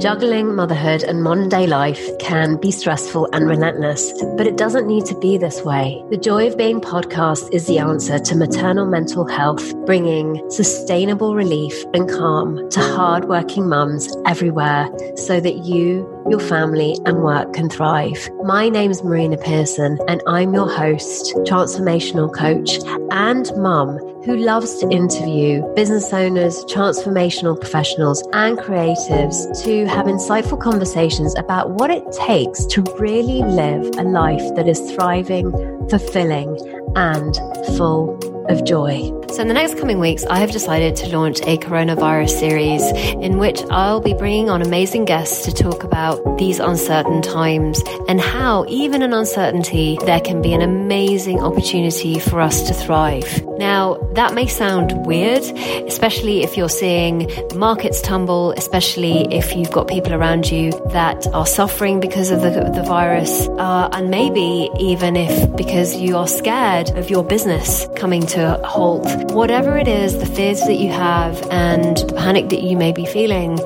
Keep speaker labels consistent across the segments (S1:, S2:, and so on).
S1: Juggling motherhood and modern day life can be stressful and relentless, but it doesn't need to be this way. The Joy of Being podcast is the answer to maternal mental health, bringing sustainable relief and calm to hardworking mums everywhere so that you, your family, and work can thrive. My name's Marina Pearson, and I'm your host, transformational coach, and mum who loves to interview business owners, transformational professionals, and creatives to have insightful conversations about what it takes to really live a life that is thriving, fulfilling, and full of joy. So, in the next coming weeks, I have decided to launch a coronavirus series in which I'll be bringing on amazing guests to talk about these uncertain times and how, even in uncertainty, there can be an amazing opportunity for us to thrive. Now, that may sound weird, especially if you're seeing markets tumble, especially if you've got people around you that are suffering because of the, the virus, uh, and maybe even if because you are scared of your business coming to a halt whatever it is, the fears that you have and the panic that you may be feeling,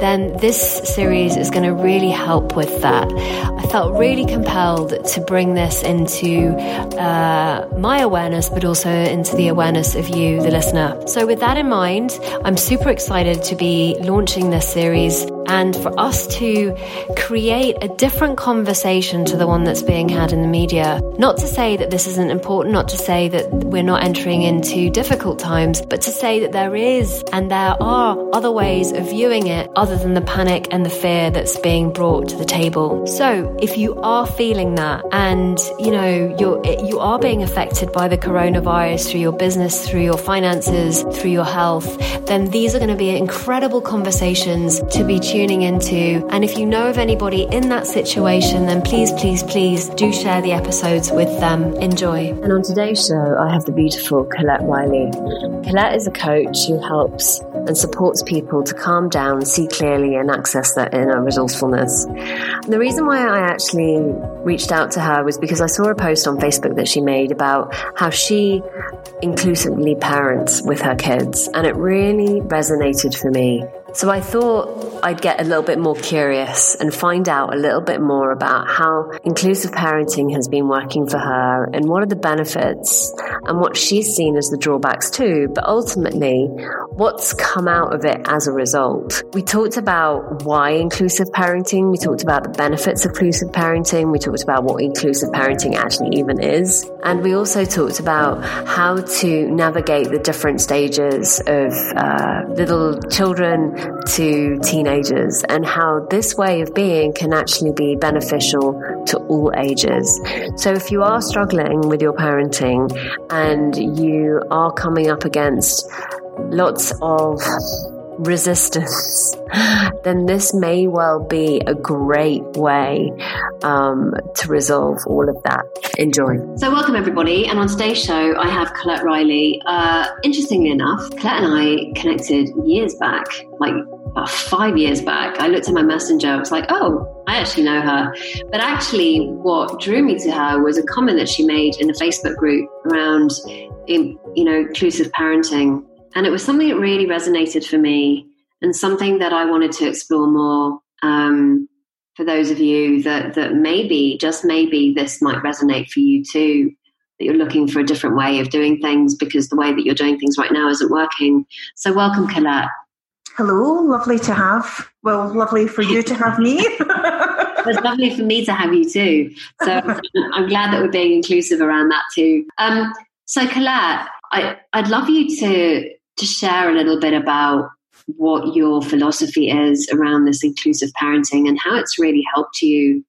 S1: then this series is going to really help with that. I felt really compelled to bring this into uh, my awareness, but also into the awareness of you, the listener. So, with that in mind, I'm super excited to be launching this series and for us to create a different conversation to the one that's being had in the media. Not to say that this isn't important, not to say that we're not entering into difficult times, but to say that there is and there are other ways of viewing it other than the panic and the fear that's being brought to the table. So if you are feeling that and you know you're you are being affected by the coronavirus through your business, through your finances, through your health, then these are going to be incredible conversations to be tuning into. And if you know of anybody in that situation, then please, please, please do share the episodes with them. Enjoy. And on today's show, I have the beautiful Colette Reilly. Colette is a coach who helps and supports people to calm down, see clearly, and access their inner resourcefulness. The reason why I actually reached out to her was because I saw a post on Facebook that she made about how she inclusively parents with her kids, and it really resonated for me so I thought I'd get a little bit more curious and find out a little bit more about how inclusive parenting has been working for her and what are the benefits and what she's seen as the drawbacks too, but ultimately what's come out of it as a result. We talked about why inclusive parenting, we talked about the benefits of inclusive parenting, we talked about what inclusive parenting actually even is, and we also talked about how to navigate the different stages of uh, little children to teenagers and how this way of being can actually be beneficial to all ages. So if you are struggling with your parenting and you are coming up against lots of resistance, then this may well be a great way um, to resolve all of that. Enjoy. So, welcome everybody. And on today's show, I have Colette Reilly. Uh, interestingly enough, Colette and I connected years back, like about five years back. I looked at my messenger, I was like, oh, I actually know her. But actually, what drew me to her was a comment that she made in a Facebook group around, you know, inclusive parenting and it was something that really resonated for me and something that I wanted to explore more um, for those of you that, that maybe, just maybe, this might resonate for you too. That you're looking for a different way of doing things because the way that you're doing things right now isn't working. So, welcome, Colette.
S2: Hello, lovely to have. Well, lovely for you to have me.
S1: it's lovely for me to have you too. So I'm glad that we're being inclusive around that too. Um, so, Colette, I, I'd love you to to share a little bit about what your philosophy is around this inclusive parenting and how it's really helped you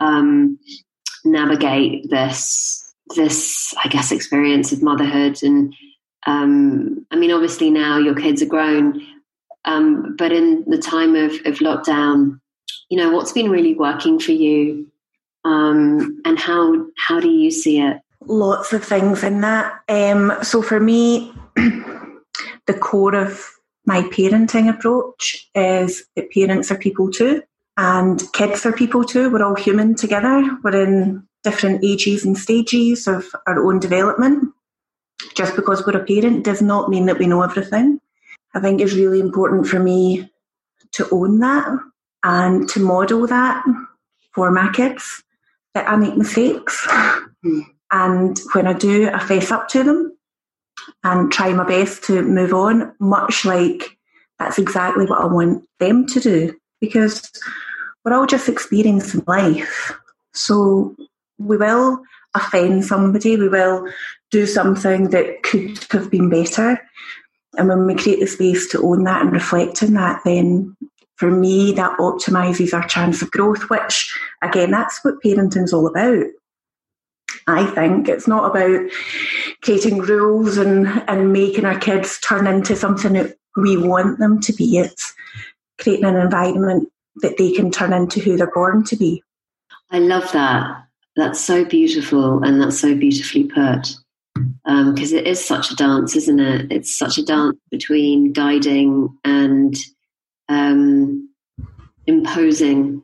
S1: um, navigate this this I guess experience of motherhood. And um, I mean obviously now your kids are grown um, but in the time of, of lockdown you know what's been really working for you? Um, and how how do you see it?
S2: Lots of things in that. Um, so for me the core of my parenting approach is that parents are people too, and kids are people too. We're all human together. We're in different ages and stages of our own development. Just because we're a parent does not mean that we know everything. I think it's really important for me to own that and to model that for my kids that I make mistakes. Mm. And when I do, I face up to them and try my best to move on, much like that's exactly what I want them to do because we're all just experiencing life. So we will offend somebody, we will do something that could have been better. And when we create the space to own that and reflect on that, then for me, that optimises our chance of growth, which again, that's what parenting's all about. I think it's not about creating rules and, and making our kids turn into something that we want them to be. It's creating an environment that they can turn into who they're born to be.
S1: I love that. That's so beautiful and that's so beautifully put. Because um, it is such a dance, isn't it? It's such a dance between guiding and um, imposing.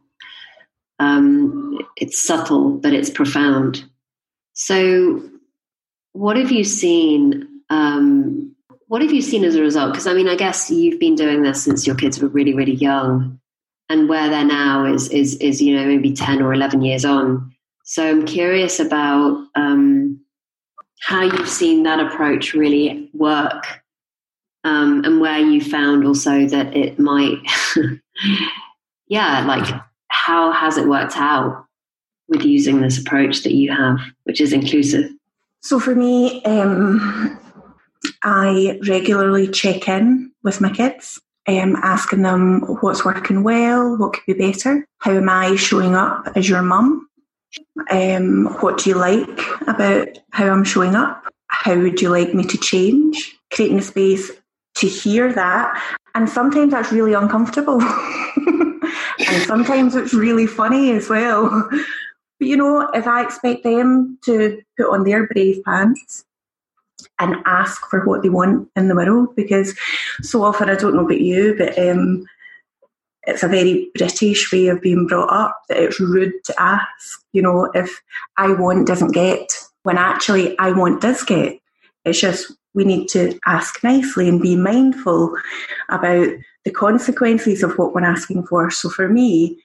S1: Um, it's subtle, but it's profound. So, what have you seen? Um, what have you seen as a result? Because I mean, I guess you've been doing this since your kids were really, really young, and where they're now is is is you know maybe ten or eleven years on. So I'm curious about um, how you've seen that approach really work, um, and where you found also that it might, yeah, like how has it worked out with using this approach that you have, which is inclusive?
S2: So for me, um, I regularly check in with my kids, um, asking them what's working well, what could be better, how am I showing up as your mum, um, what do you like about how I'm showing up, how would you like me to change, creating a space to hear that. And sometimes that's really uncomfortable. and sometimes it's really funny as well. But you know, if I expect them to put on their brave pants and ask for what they want in the world, because so often, I don't know about you, but um, it's a very British way of being brought up that it's rude to ask. You know, if I want doesn't get, when actually I want does get. It's just we need to ask nicely and be mindful about the consequences of what we're asking for. So for me,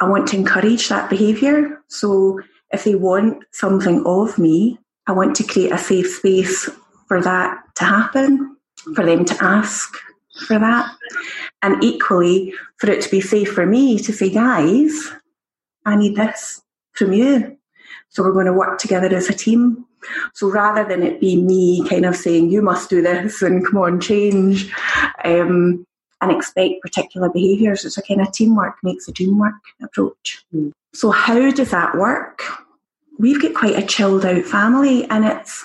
S2: I want to encourage that behaviour. So if they want something of me, I want to create a safe space for that to happen, for them to ask for that. And equally, for it to be safe for me to say, guys, I need this from you. So we're going to work together as a team. So rather than it be me kind of saying, you must do this and come on, change, um, and expect particular behaviours. It's a kind of teamwork makes the dream work approach. Mm. So how does that work? We've got quite a chilled out family and it's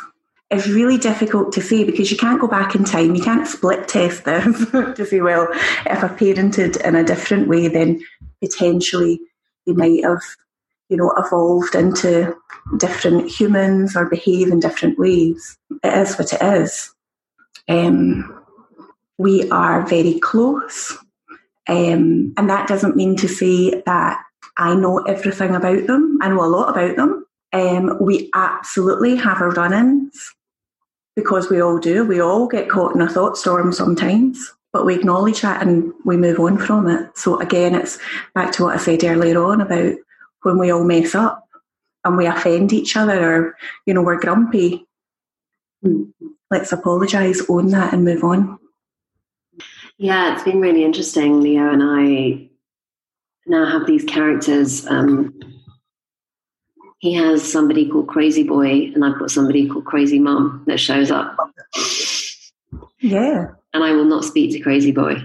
S2: it's really difficult to say because you can't go back in time. You can't split test this to say, well, if I parented in a different way, then potentially they might have, you know, evolved into different humans or behave in different ways. It is what it is. Um, we are very close. Um, and that doesn't mean to say that I know everything about them. I know a lot about them. Um, we absolutely have our run ins because we all do. We all get caught in a thought storm sometimes, but we acknowledge that and we move on from it. So, again, it's back to what I said earlier on about when we all mess up and we offend each other or, you know, we're grumpy. Let's apologise, own that, and move on.
S1: Yeah, it's been really interesting. Leo and I now have these characters. Um, he has somebody called Crazy Boy, and I've got somebody called Crazy Mom that shows up.
S2: Yeah.
S1: And I will not speak to Crazy Boy.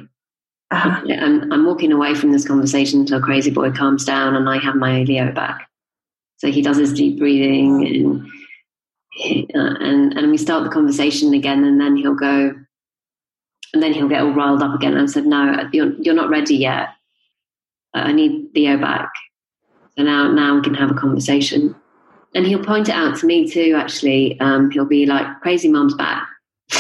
S1: Uh-huh. I'm, I'm walking away from this conversation until Crazy Boy calms down and I have my Leo back. So he does his deep breathing and, uh, and, and we start the conversation again, and then he'll go, and then he'll get all riled up again. And said, "No, you're you're not ready yet. I need Leo back. So now now we can have a conversation." And he'll point it out to me too. Actually, um, he'll be like, "Crazy mom's back,"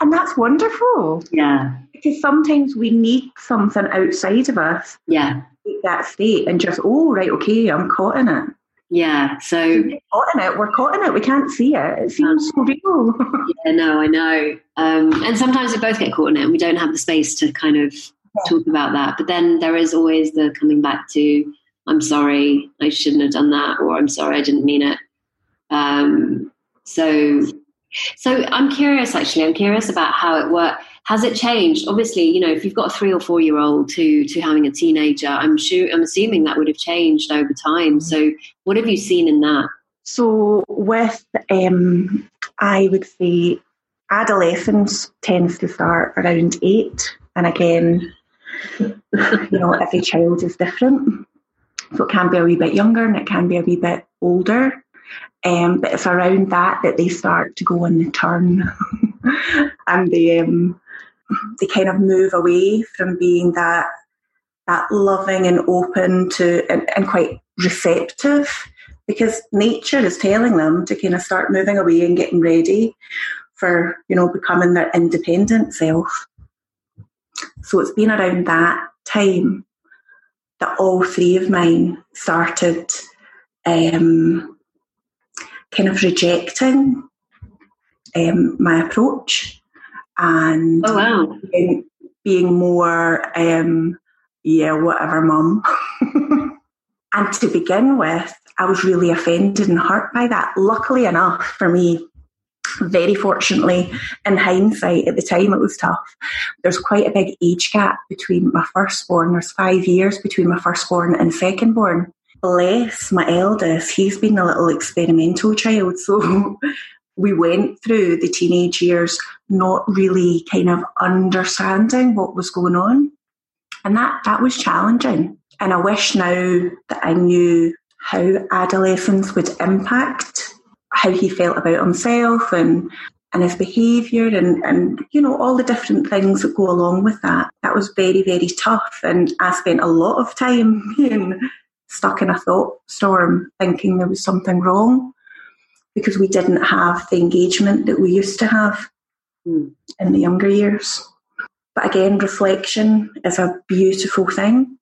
S2: and that's wonderful.
S1: Yeah,
S2: because sometimes we need something outside of us.
S1: Yeah,
S2: that state and just, oh right, okay, I'm caught in it.
S1: Yeah, so
S2: we're caught in it. We're caught in it. We can't see it. It seems um, so real.
S1: yeah, no, I know. Um, and sometimes we both get caught in it, and we don't have the space to kind of yeah. talk about that. But then there is always the coming back to, I'm sorry, I shouldn't have done that, or I'm sorry, I didn't mean it. Um, so, so I'm curious. Actually, I'm curious about how it worked. Has it changed? Obviously, you know, if you've got a three or four year old to to having a teenager, I'm sure I'm assuming that would have changed over time. So, what have you seen in that?
S2: So, with um, I would say adolescence tends to start around eight, and again, you know, every child is different. So it can be a wee bit younger and it can be a wee bit older. Um, but it's around that that they start to go on the turn and they um, they kind of move away from being that that loving and open to and, and quite receptive because nature is telling them to kind of start moving away and getting ready for you know becoming their independent self. So it's been around that time that all three of mine started um, kind of rejecting um, my approach and
S1: oh, wow.
S2: being, being more, um, yeah, whatever, mum. and to begin with, I was really offended and hurt by that. Luckily enough for me, very fortunately, in hindsight, at the time it was tough. There's quite a big age gap between my firstborn. There's five years between my firstborn and secondborn. Bless my eldest, he's been a little experimental child. So we went through the teenage years not really kind of understanding what was going on. And that, that was challenging. And I wish now that I knew how adolescence would impact how he felt about himself and and his behaviour and, and you know all the different things that go along with that. That was very very tough, and I spent a lot of time being stuck in a thought storm, thinking there was something wrong because we didn't have the engagement that we used to have mm. in the younger years. But again, reflection is a beautiful thing,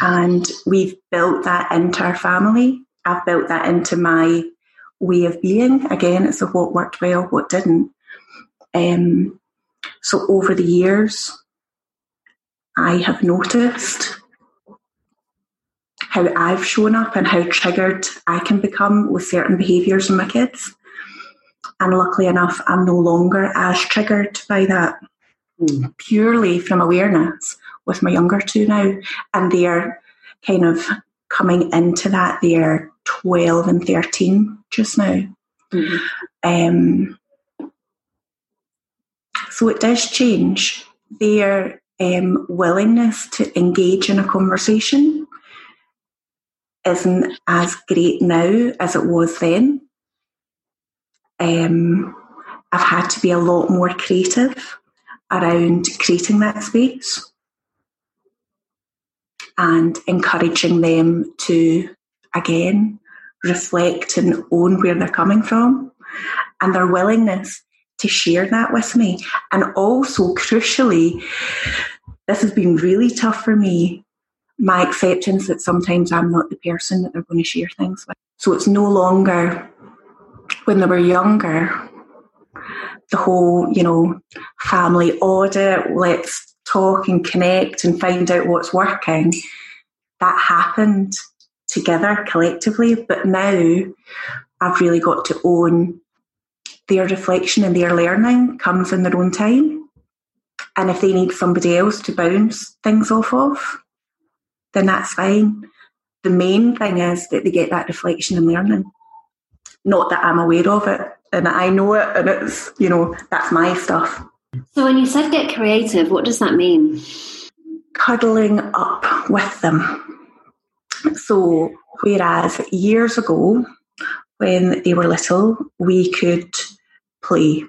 S2: and we've built that into our family. I've built that into my way of being. Again, it's a what worked well, what didn't. Um, so over the years, I have noticed how I've shown up and how triggered I can become with certain behaviours in my kids. And luckily enough, I'm no longer as triggered by that mm. purely from awareness with my younger two now. And they're kind of coming into that. They're 12 and 13 just now. Mm-hmm. Um, so it does change their um, willingness to engage in a conversation isn't as great now as it was then. Um, I've had to be a lot more creative around creating that space and encouraging them to, again, reflect and own where they're coming from and their willingness to share that with me. And also, crucially, this has been really tough for me my acceptance that sometimes I'm not the person that they're going to share things with. So it's no longer when they were younger, the whole, you know, family audit, let's talk and connect and find out what's working. That happened together collectively, but now I've really got to own their reflection and their learning comes in their own time. And if they need somebody else to bounce things off of, then that's fine. The main thing is that they get that reflection and learning. Not that I'm aware of it and I know it and it's, you know, that's my stuff.
S1: So when you said get creative, what does that mean?
S2: Cuddling up with them. So whereas years ago, when they were little, we could play.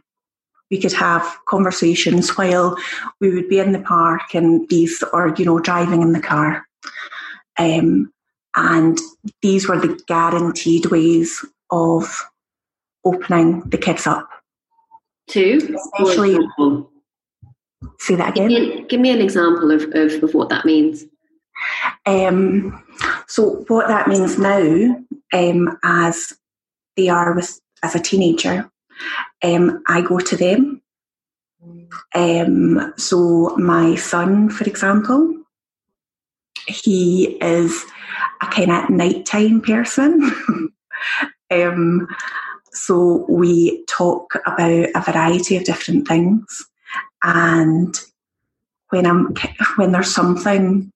S2: We could have conversations while we would be in the park and these, or, you know, driving in the car. Um, and these were the guaranteed ways of opening the kids up.
S1: To? Especially.
S2: Say that again.
S1: Give me, give me an example of, of, of what that means.
S2: Um, so what that means now, um, as they are with as a teenager, um, I go to them Um, so my son, for example, he is a kind of nighttime person. um, so we talk about a variety of different things, and when I'm when there's something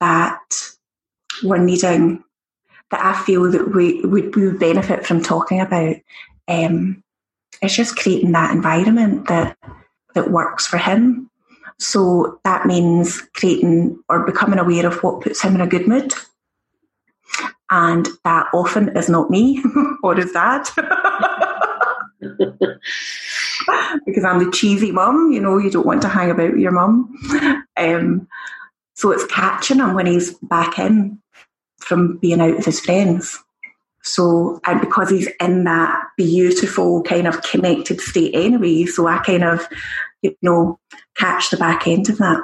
S2: that we're needing that I feel that we would we would benefit from talking about, um, it's just creating that environment that that works for him. So that means creating or becoming aware of what puts him in a good mood. And that often is not me, or is that? because I'm the cheesy mum, you know, you don't want to hang about with your mum. Um, so it's catching him when he's back in from being out with his friends. So, and because he's in that beautiful kind of connected state anyway, so I kind of, you know, catch the back end of that.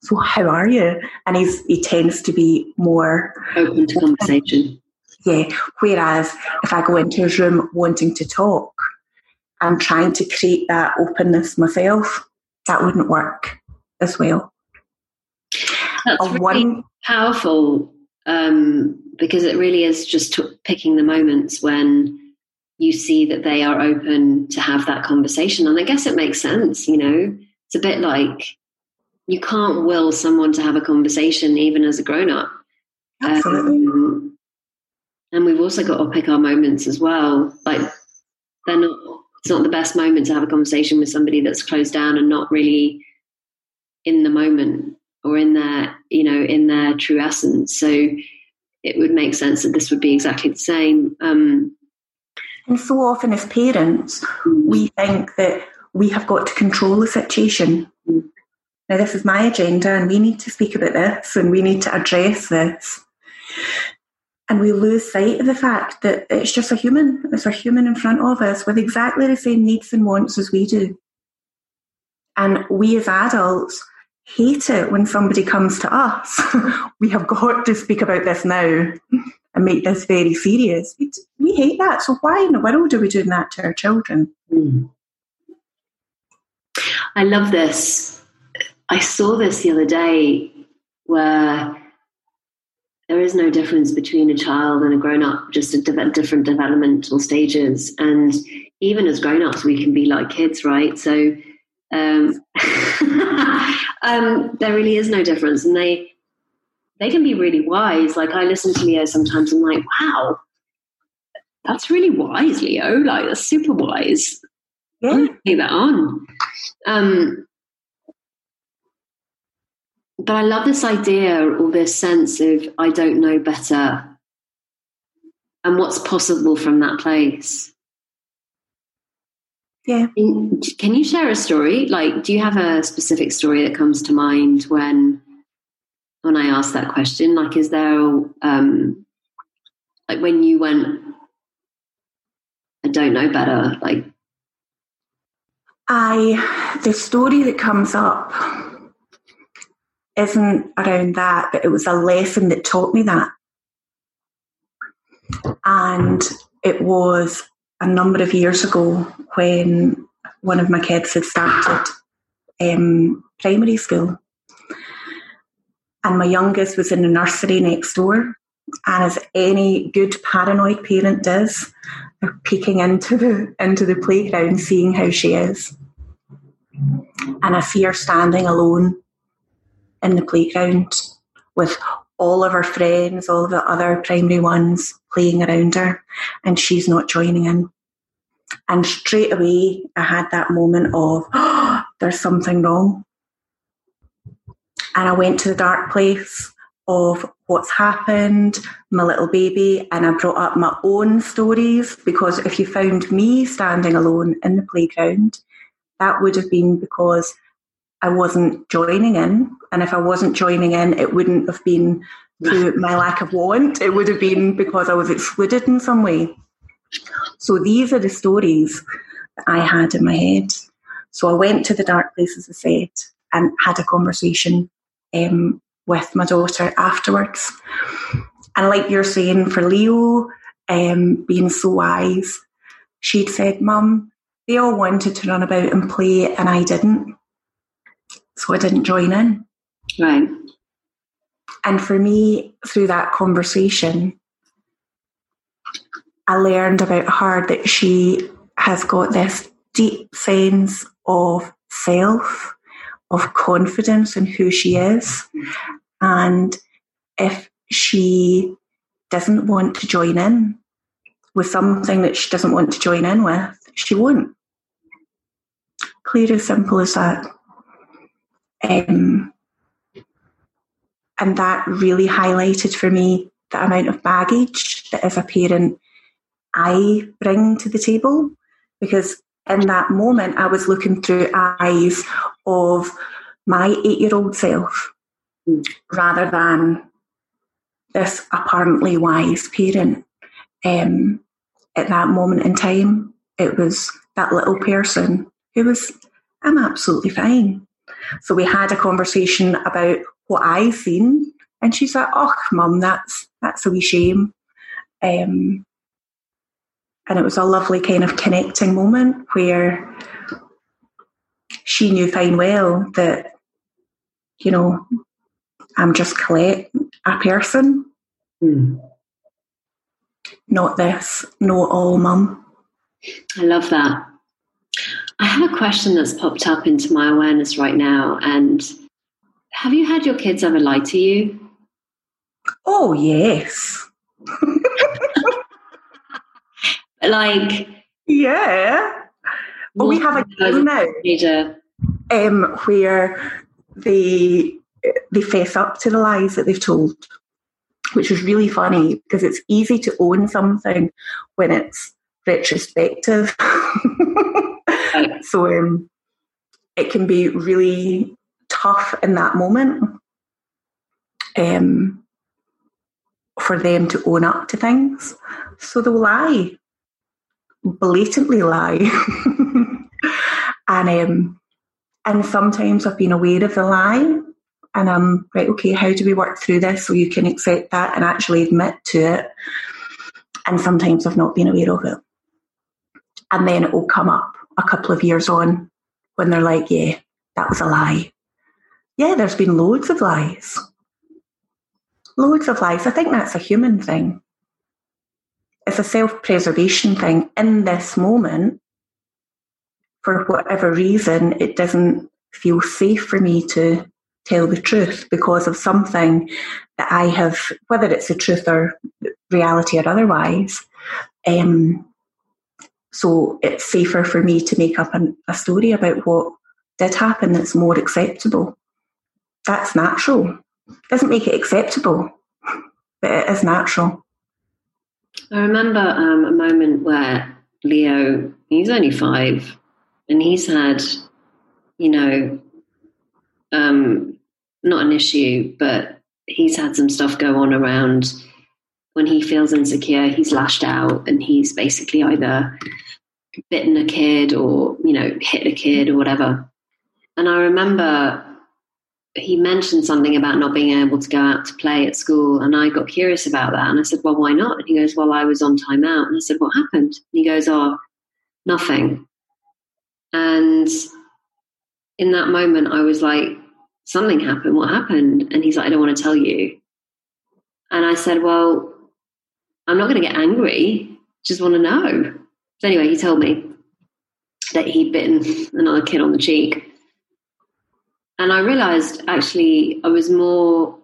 S2: So, how are you? And he's he tends to be more
S1: open to conversation.
S2: Yeah. Whereas if I go into his room wanting to talk, I'm trying to create that openness myself. That wouldn't work as well.
S1: That's really one, powerful um, because it really is just t- picking the moments when you see that they are open to have that conversation. And I guess it makes sense, you know, it's a bit like you can't will someone to have a conversation even as a grown up.
S2: Absolutely. Um,
S1: and we've also got to pick our moments as well. Like they're not, it's not the best moment to have a conversation with somebody that's closed down and not really in the moment or in their you know in their true essence so it would make sense that this would be exactly the same um,
S2: and so often as parents we think that we have got to control the situation. Now this is my agenda and we need to speak about this and we need to address this. And we lose sight of the fact that it's just a human it's a human in front of us with exactly the same needs and wants as we do. And we as adults hate it when somebody comes to us. we have got to speak about this now and make this very serious. We hate that. So why in the world are we doing that to our children? Mm.
S1: I love this. I saw this the other day where there is no difference between a child and a grown up, just at de- different developmental stages. And even as grown ups, we can be like kids, right? So um, um, there really is no difference, and they they can be really wise. Like I listen to Leo sometimes, I'm like, wow, that's really wise, Leo. Like that's super wise.
S2: Yeah,
S1: take that on. Um, but I love this idea or this sense of I don't know better, and what's possible from that place.
S2: Yeah.
S1: Can you share a story? Like, do you have a specific story that comes to mind when when I ask that question? Like, is there um, like when you went, I don't know better. Like,
S2: I the story that comes up isn't around that, but it was a lesson that taught me that, and it was a number of years ago when one of my kids had started um, primary school. And my youngest was in the nursery next door. And as any good paranoid parent does, they're peeking into the into the playground, seeing how she is. And I see her standing alone in the playground with all of her friends, all the other primary ones playing around her, and she's not joining in. And straight away, I had that moment of, oh, there's something wrong. And I went to the dark place of what's happened, my little baby, and I brought up my own stories because if you found me standing alone in the playground, that would have been because I wasn't joining in. And if I wasn't joining in, it wouldn't have been through my lack of want, it would have been because I was excluded in some way. So these are the stories that I had in my head. So I went to the dark place, as I said, and had a conversation um, with my daughter afterwards. And like you're saying, for Leo, um, being so wise, she'd said, Mum, they all wanted to run about and play, and I didn't. So I didn't join in.
S1: Right.
S2: And for me, through that conversation, I learned about her that she has got this deep sense of self, of confidence in who she is. And if she doesn't want to join in with something that she doesn't want to join in with, she won't. Clear as simple as that. Um, and that really highlighted for me the amount of baggage that as a parent I bring to the table because in that moment I was looking through eyes of my eight year old self mm. rather than this apparently wise parent. Um, at that moment in time, it was that little person who was, I'm absolutely fine. So we had a conversation about what I've seen, and she's like, "Oh, mum, that's that's a wee shame." Um, and it was a lovely kind of connecting moment where she knew fine well that, you know, I'm just Colette, a person, mm. not this, not all mum.
S1: I love that. I have a question that's popped up into my awareness right now. And have you had your kids ever lie to you?
S2: Oh, yes.
S1: like,
S2: yeah. Well, we have a game now um, where they they face up to the lies that they've told, which is really funny because it's easy to own something when it's retrospective. so um, it can be really tough in that moment um, for them to own up to things. So they'll lie, blatantly lie. and um, and sometimes I've been aware of the lie and I'm right, okay, how do we work through this so you can accept that and actually admit to it? And sometimes I've not been aware of it. And then it will come up a couple of years on when they're like, yeah, that was a lie. Yeah, there's been loads of lies. Loads of lies. I think that's a human thing. It's a self preservation thing. In this moment, for whatever reason, it doesn't feel safe for me to tell the truth because of something that I have, whether it's the truth or reality or otherwise. Um, so it's safer for me to make up an, a story about what did happen that's more acceptable. That's natural. Doesn't make it acceptable, but it is natural.
S1: I remember um, a moment where Leo, he's only five, and he's had, you know, um, not an issue, but he's had some stuff go on around when he feels insecure, he's lashed out and he's basically either bitten a kid or, you know, hit a kid or whatever. And I remember he mentioned something about not being able to go out to play at school. And I got curious about that. And I said, Well, why not? And he goes, Well, I was on timeout. And I said, What happened? And he goes, Oh, nothing. And in that moment, I was like, something happened. What happened? And he's like, I don't want to tell you. And I said, Well, I'm not going to get angry. Just want to know. So anyway, he told me that he'd bitten another kid on the cheek. And I realized actually I was more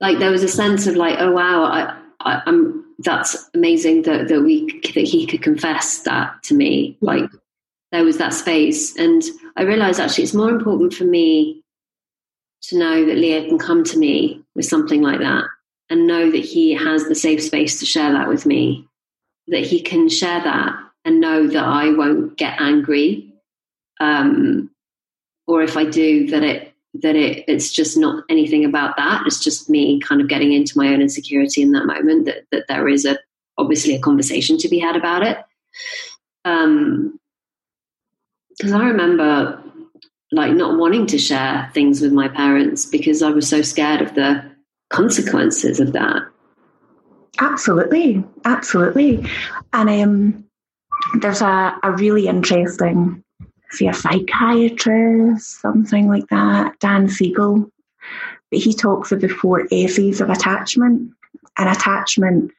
S1: like there was a sense of like, oh wow, I, I, am that's amazing that that we that he could confess that to me. Like there was that space. And I realized actually it's more important for me to know that Leo can come to me with something like that and know that he has the safe space to share that with me, that he can share that and know that I won't get angry. Um, or if I do, that it that it it's just not anything about that. It's just me kind of getting into my own insecurity in that moment. That that there is a obviously a conversation to be had about it. Um, because I remember like not wanting to share things with my parents because I was so scared of the consequences of that.
S2: Absolutely, absolutely. And um, there's a, a really interesting, say, a psychiatrist, something like that, Dan Siegel, but he talks of the four S's of attachment. And attachment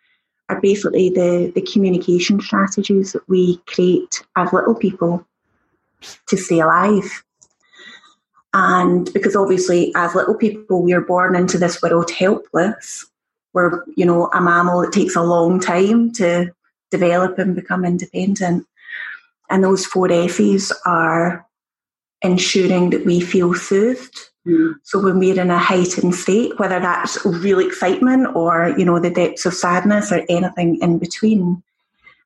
S2: are basically the, the communication strategies that we create as little people to stay alive. And because obviously, as little people, we are born into this world helpless. We're, you know, a mammal that takes a long time to develop and become independent. And those four S's are ensuring that we feel soothed. Mm. So when we're in a heightened state, whether that's real excitement or, you know, the depths of sadness or anything in between,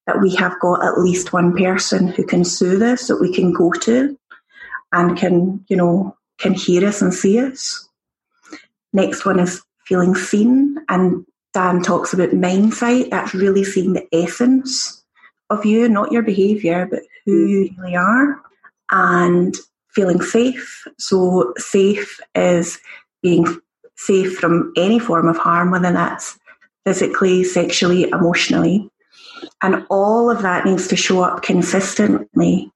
S2: that we have got at least one person who can soothe us that we can go to and can, you know, can hear us and see us. Next one is feeling seen. And Dan talks about mind sight. That's really seeing the essence of you, not your behaviour, but who mm. you really are. And feeling safe. So, safe is being safe from any form of harm, whether that's physically, sexually, emotionally. And all of that needs to show up consistently.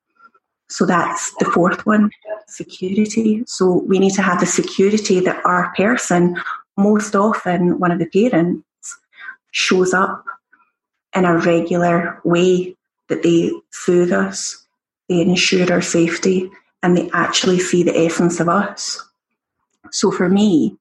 S2: So that's the fourth one security. So we need to have the security that our person, most often one of the parents, shows up in a regular way, that they soothe us, they ensure our safety, and they actually see the essence of us. So for me,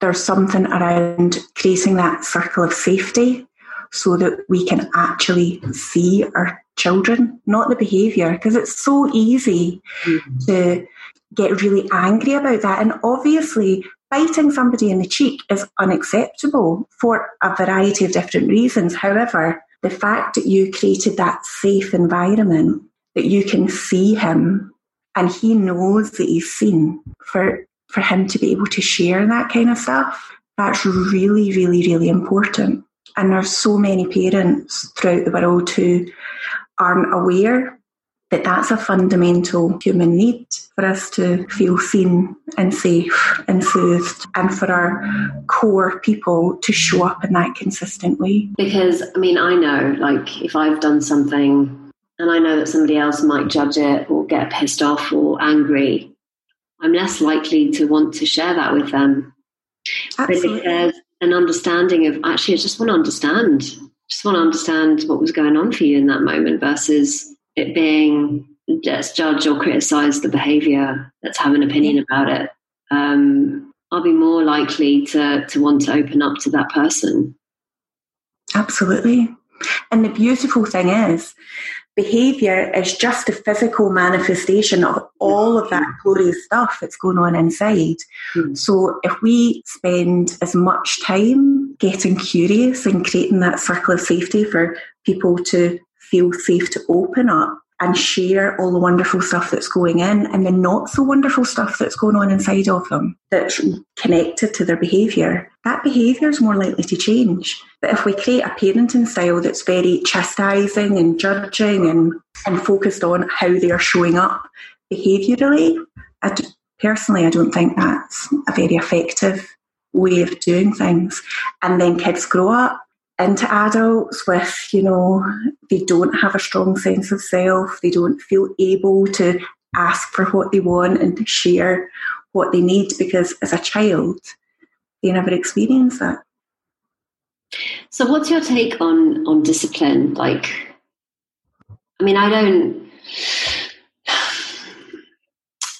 S2: there's something around creating that circle of safety so that we can actually see our children, not the behaviour, because it's so easy mm-hmm. to get really angry about that. And obviously, biting somebody in the cheek is unacceptable for a variety of different reasons. However, the fact that you created that safe environment, that you can see him and he knows that he's seen, for, for him to be able to share that kind of stuff, that's really, really, really important. And there's so many parents throughout the world who aren't aware that that's a fundamental human need for us to feel seen and safe and soothed and for our core people to show up in that consistent way.
S1: Because, I mean, I know, like, if I've done something and I know that somebody else might judge it or get pissed off or angry, I'm less likely to want to share that with them.
S2: Absolutely.
S1: But there's an understanding of actually, I just want to understand, just want to understand what was going on for you in that moment versus it being just judge or criticize the behavior, let's have an opinion about it. Um, I'll be more likely to, to want to open up to that person.
S2: Absolutely. And the beautiful thing is, behavior is just a physical manifestation of all of that glorious stuff that's going on inside. Mm. So if we spend as much time getting curious and creating that circle of safety for people to feel safe to open up and share all the wonderful stuff that's going in and the not so wonderful stuff that's going on inside of them that's connected to their behaviour, that behaviour is more likely to change. But if we create a parenting style that's very chastising and judging and, and focused on how they are showing up behaviourally, I d- personally, I don't think that's a very effective way of doing things. And then kids grow up into adults with, you know, they don't have a strong sense of self, they don't feel able to ask for what they want and to share what they need because as a child, they never experienced that.
S1: So, what's your take on on discipline? Like, I mean, I don't.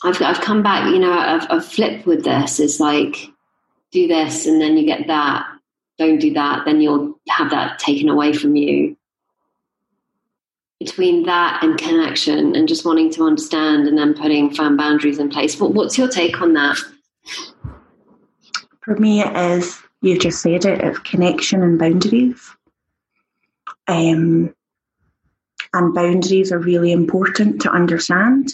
S1: I've I've come back. You know, I've, I've flipped with this. It's like do this and then you get that don't do that, then you'll have that taken away from you. Between that and connection and just wanting to understand and then putting firm boundaries in place, what, what's your take on that?
S2: For me, it is, you just said it, it's connection and boundaries. Um, and boundaries are really important to understand.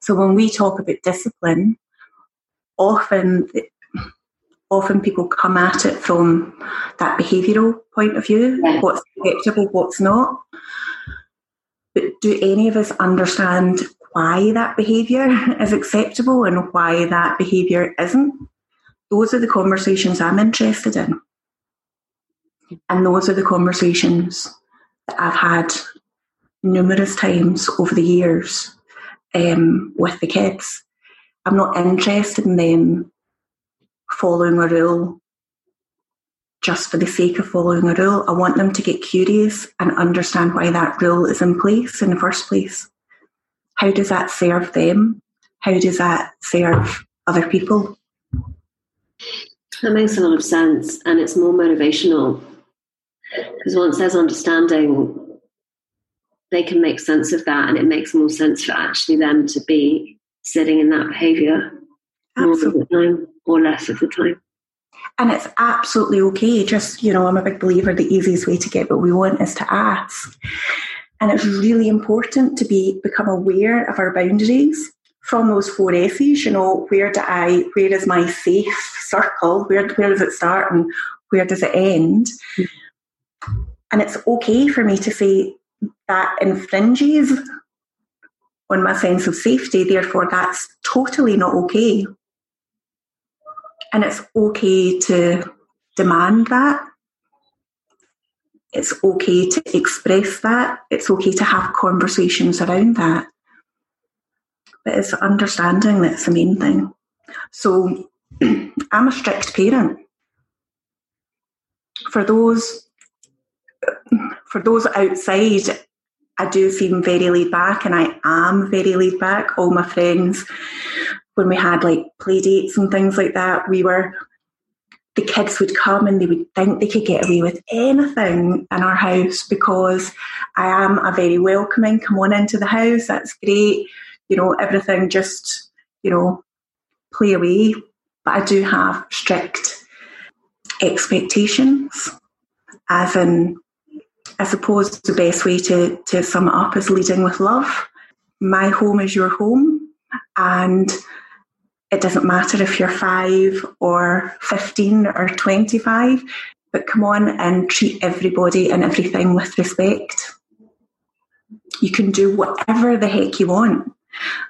S2: So when we talk about discipline, often often people come at it from that behavioural point of view yeah. what's acceptable, what's not. But do any of us understand why that behaviour is acceptable and why that behaviour isn't? Those are the conversations I'm interested in. And those are the conversations that I've had numerous times over the years um, with the kids. I'm not interested in them following a rule just for the sake of following a rule. I want them to get curious and understand why that rule is in place in the first place. How does that serve them? How does that serve other people?
S1: That makes a lot of sense, and it's more motivational because once there's understanding, they can make sense of that, and it makes more sense for actually them to be sitting in that behaviour more of the time or less of the time.
S2: And it's absolutely okay. Just, you know, I'm a big believer the easiest way to get what we want is to ask. And it's really important to be become aware of our boundaries from those four S's, you know, where do I where is my safe circle? Where where does it start and where does it end? Mm-hmm. And it's okay for me to say that infringes on my sense of safety, therefore that's totally not okay. And it's okay to demand that. It's okay to express that. It's okay to have conversations around that. But it's understanding that's the main thing. So I'm a strict parent. For those for those outside, I do seem very laid back and I am very laid back. All my friends when we had like play dates and things like that, we were the kids would come and they would think they could get away with anything in our house because I am a very welcoming, come on into the house, that's great. You know, everything just, you know, play away. But I do have strict expectations, as in, I suppose the best way to, to sum it up is leading with love. My home is your home, and it doesn't matter if you're five or 15 or 25, but come on and treat everybody and everything with respect. You can do whatever the heck you want.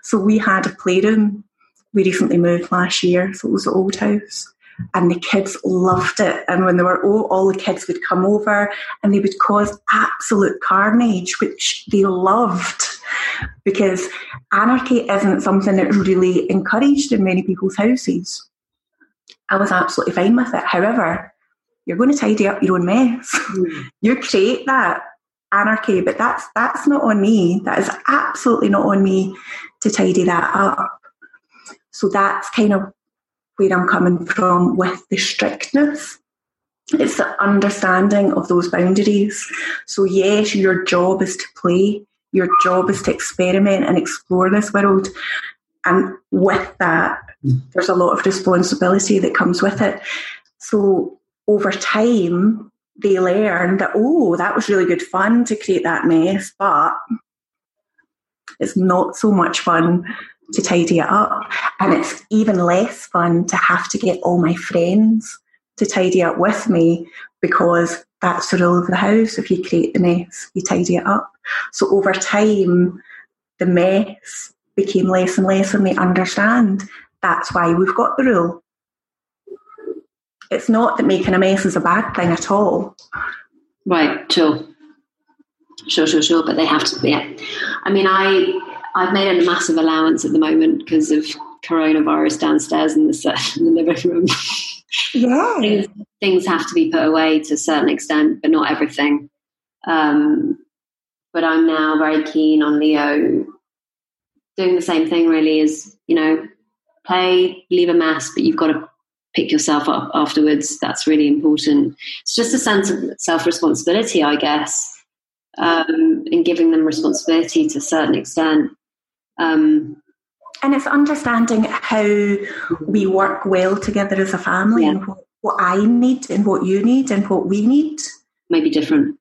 S2: So we had a playroom. We recently moved last year, so it was the old house and the kids loved it. And when they were all, all the kids would come over and they would cause absolute carnage, which they loved because anarchy isn't something that's really encouraged in many people's houses. I was absolutely fine with it. However, you're going to tidy up your own mess. Mm. you create that anarchy, but that's that's not on me. That is absolutely not on me to tidy that up. So that's kind of where I'm coming from with the strictness. It's the understanding of those boundaries. So, yes, your job is to play, your job is to experiment and explore this world. And with that, there's a lot of responsibility that comes with it. So, over time, they learn that, oh, that was really good fun to create that mess, but it's not so much fun to tidy it up. And it's even less fun to have to get all my friends to tidy up with me because that's the rule of the house. If you create the mess, you tidy it up. So over time, the mess became less and less, and they understand that's why we've got the rule. It's not that making a mess is a bad thing at all.
S1: Right, sure. Sure, sure, sure. But they have to, yeah. I mean, I I've made a massive allowance at the moment because of coronavirus downstairs in the, in the living room.
S2: Yeah.
S1: things, things, have to be put away to a certain extent, but not everything. Um, but I'm now very keen on Leo doing the same thing, really, is, you know, play, leave a mess, but you've got to pick yourself up afterwards. That's really important. It's just a sense of self responsibility, I guess, um, and giving them responsibility to a certain extent. Um,
S2: and it's understanding how we work well together as a family yeah. and what, what I need and what you need and what we need.
S1: Might be different.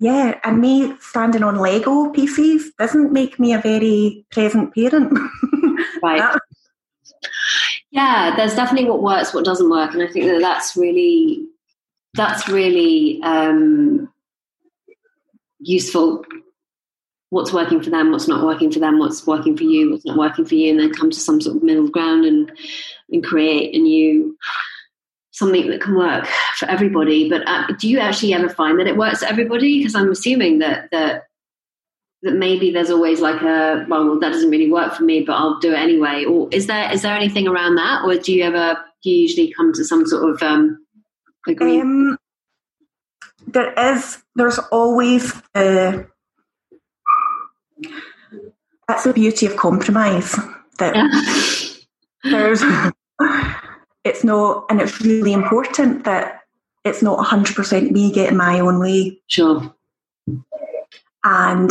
S2: Yeah, and me standing on Lego pieces doesn't make me a very present parent.
S1: right. yeah, there's definitely what works, what doesn't work, and I think that that's really that's really um, useful what's working for them, what's not working for them, what's working for you, what's not working for you, and then come to some sort of middle ground and and create a new something that can work for everybody. But uh, do you actually ever find that it works for everybody? Because I'm assuming that that that maybe there's always like a well, well, that doesn't really work for me, but I'll do it anyway. Or is there is there anything around that, or do you ever do you usually come to some sort of um, agreement? Um,
S2: there is. There's always. Uh, that's the beauty of compromise. That there's. it's not, and it's really important that it's not 100% me getting my own way.
S1: Sure.
S2: And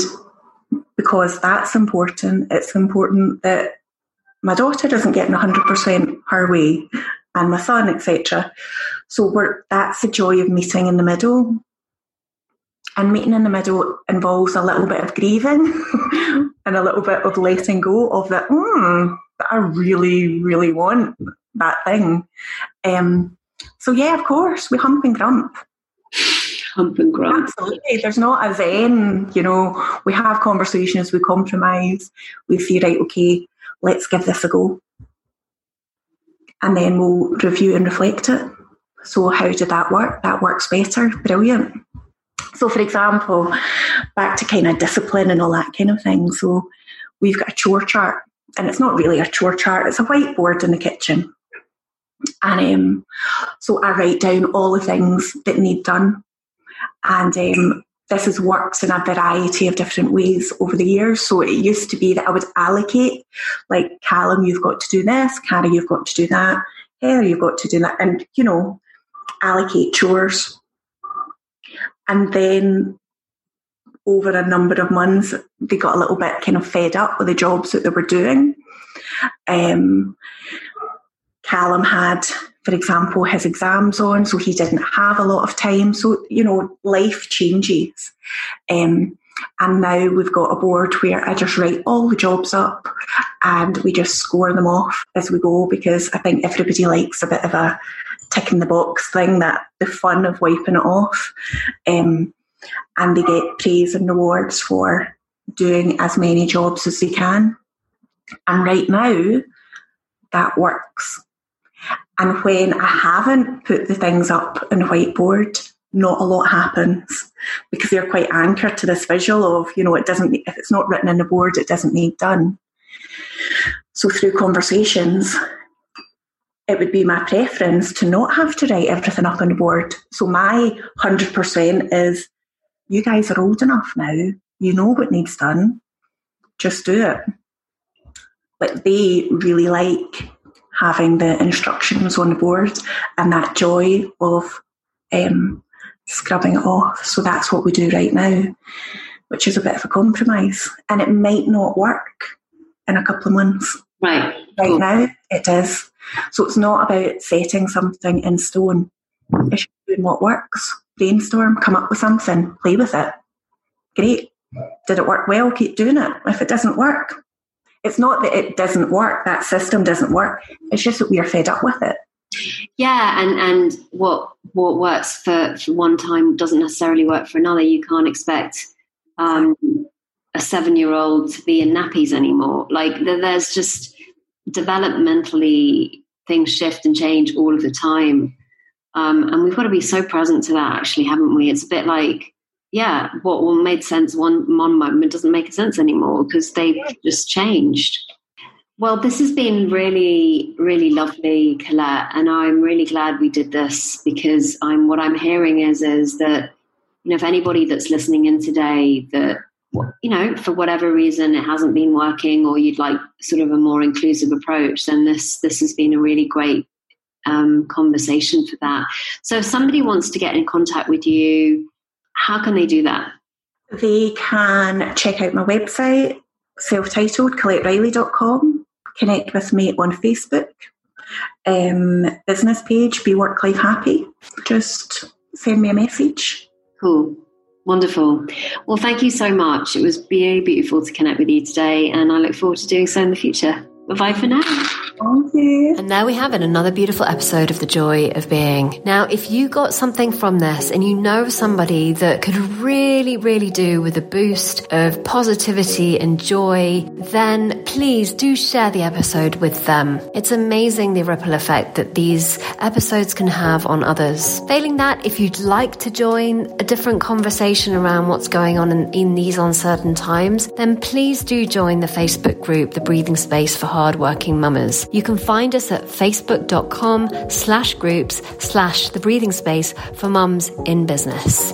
S2: because that's important, it's important that my daughter doesn't get 100% her way and my son, etc. So we're, that's the joy of meeting in the middle. And meeting in the middle involves a little bit of grieving and a little bit of letting go of that, mm, I really, really want that thing. Um, so yeah, of course, we hump and grump.
S1: Hump and grump.
S2: Absolutely. There's not a then, you know, we have conversations, we compromise, we say, right, okay, let's give this a go. And then we'll review and reflect it. So how did that work? That works better. Brilliant. So for example, back to kind of discipline and all that kind of thing. So we've got a chore chart and it's not really a chore chart, it's a whiteboard in the kitchen. And um, so I write down all the things that need done. And um, this has worked in a variety of different ways over the years. So it used to be that I would allocate, like, Callum, you've got to do this, Carrie, you've got to do that, Heather, you've got to do that, and, you know, allocate chores. And then over a number of months, they got a little bit kind of fed up with the jobs that they were doing. Um, Callum had, for example, his exams on, so he didn't have a lot of time. So, you know, life changes. Um, and now we've got a board where I just write all the jobs up and we just score them off as we go because I think everybody likes a bit of a tick in the box thing that the fun of wiping it off. Um, and they get praise and rewards for doing as many jobs as they can. And right now, that works. And when I haven't put the things up on whiteboard, not a lot happens because they're quite anchored to this visual of, you know, it doesn't, if it's not written in the board, it doesn't need done. So through conversations, it would be my preference to not have to write everything up on the board. So my 100% is you guys are old enough now. You know what needs done. Just do it. But they really like having the instructions on the board and that joy of um, scrubbing it off. So that's what we do right now, which is a bit of a compromise. And it might not work in a couple of months.
S1: Right.
S2: Right cool. now, it is. So it's not about setting something in stone. It's doing what works brainstorm, come up with something, play with it. Great. Did it work well? Keep doing it. If it doesn't work, it's not that it doesn't work, that system doesn't work. It's just that we are fed up with it.
S1: Yeah, and, and what what works for, for one time doesn't necessarily work for another. You can't expect um, a seven year old to be in nappies anymore. Like there's just developmentally things shift and change all of the time. Um, and we've got to be so present to that, actually, haven't we? It's a bit like, yeah, what made sense one, one moment doesn't make sense anymore because they've just changed. Well, this has been really, really lovely, Colette, and I'm really glad we did this because I'm what I'm hearing is is that you know if anybody that's listening in today that you know for whatever reason it hasn't been working or you'd like sort of a more inclusive approach, then this this has been a really great um, conversation for that. So if somebody wants to get in contact with you, how can they do that?
S2: They can check out my website, self-titled, ColetteReilly.com, connect with me on Facebook, um, business page, Be Work Life Happy. Just send me a message.
S1: Cool. Wonderful. Well, thank you so much. It was very beautiful to connect with you today, and I look forward to doing so in the future. Bye bye for now.
S2: Thank you.
S1: And there we have it, another beautiful episode of The Joy of Being. Now, if you got something from this and you know somebody that could really, really do with a boost of positivity and joy, then please do share the episode with them. It's amazing the ripple effect that these episodes can have on others. Failing that, if you'd like to join a different conversation around what's going on in, in these uncertain times, then please do join the Facebook group, The Breathing Space for Hardworking Mamas. You can find us at facebook.com slash groups slash the breathing space for mums in business.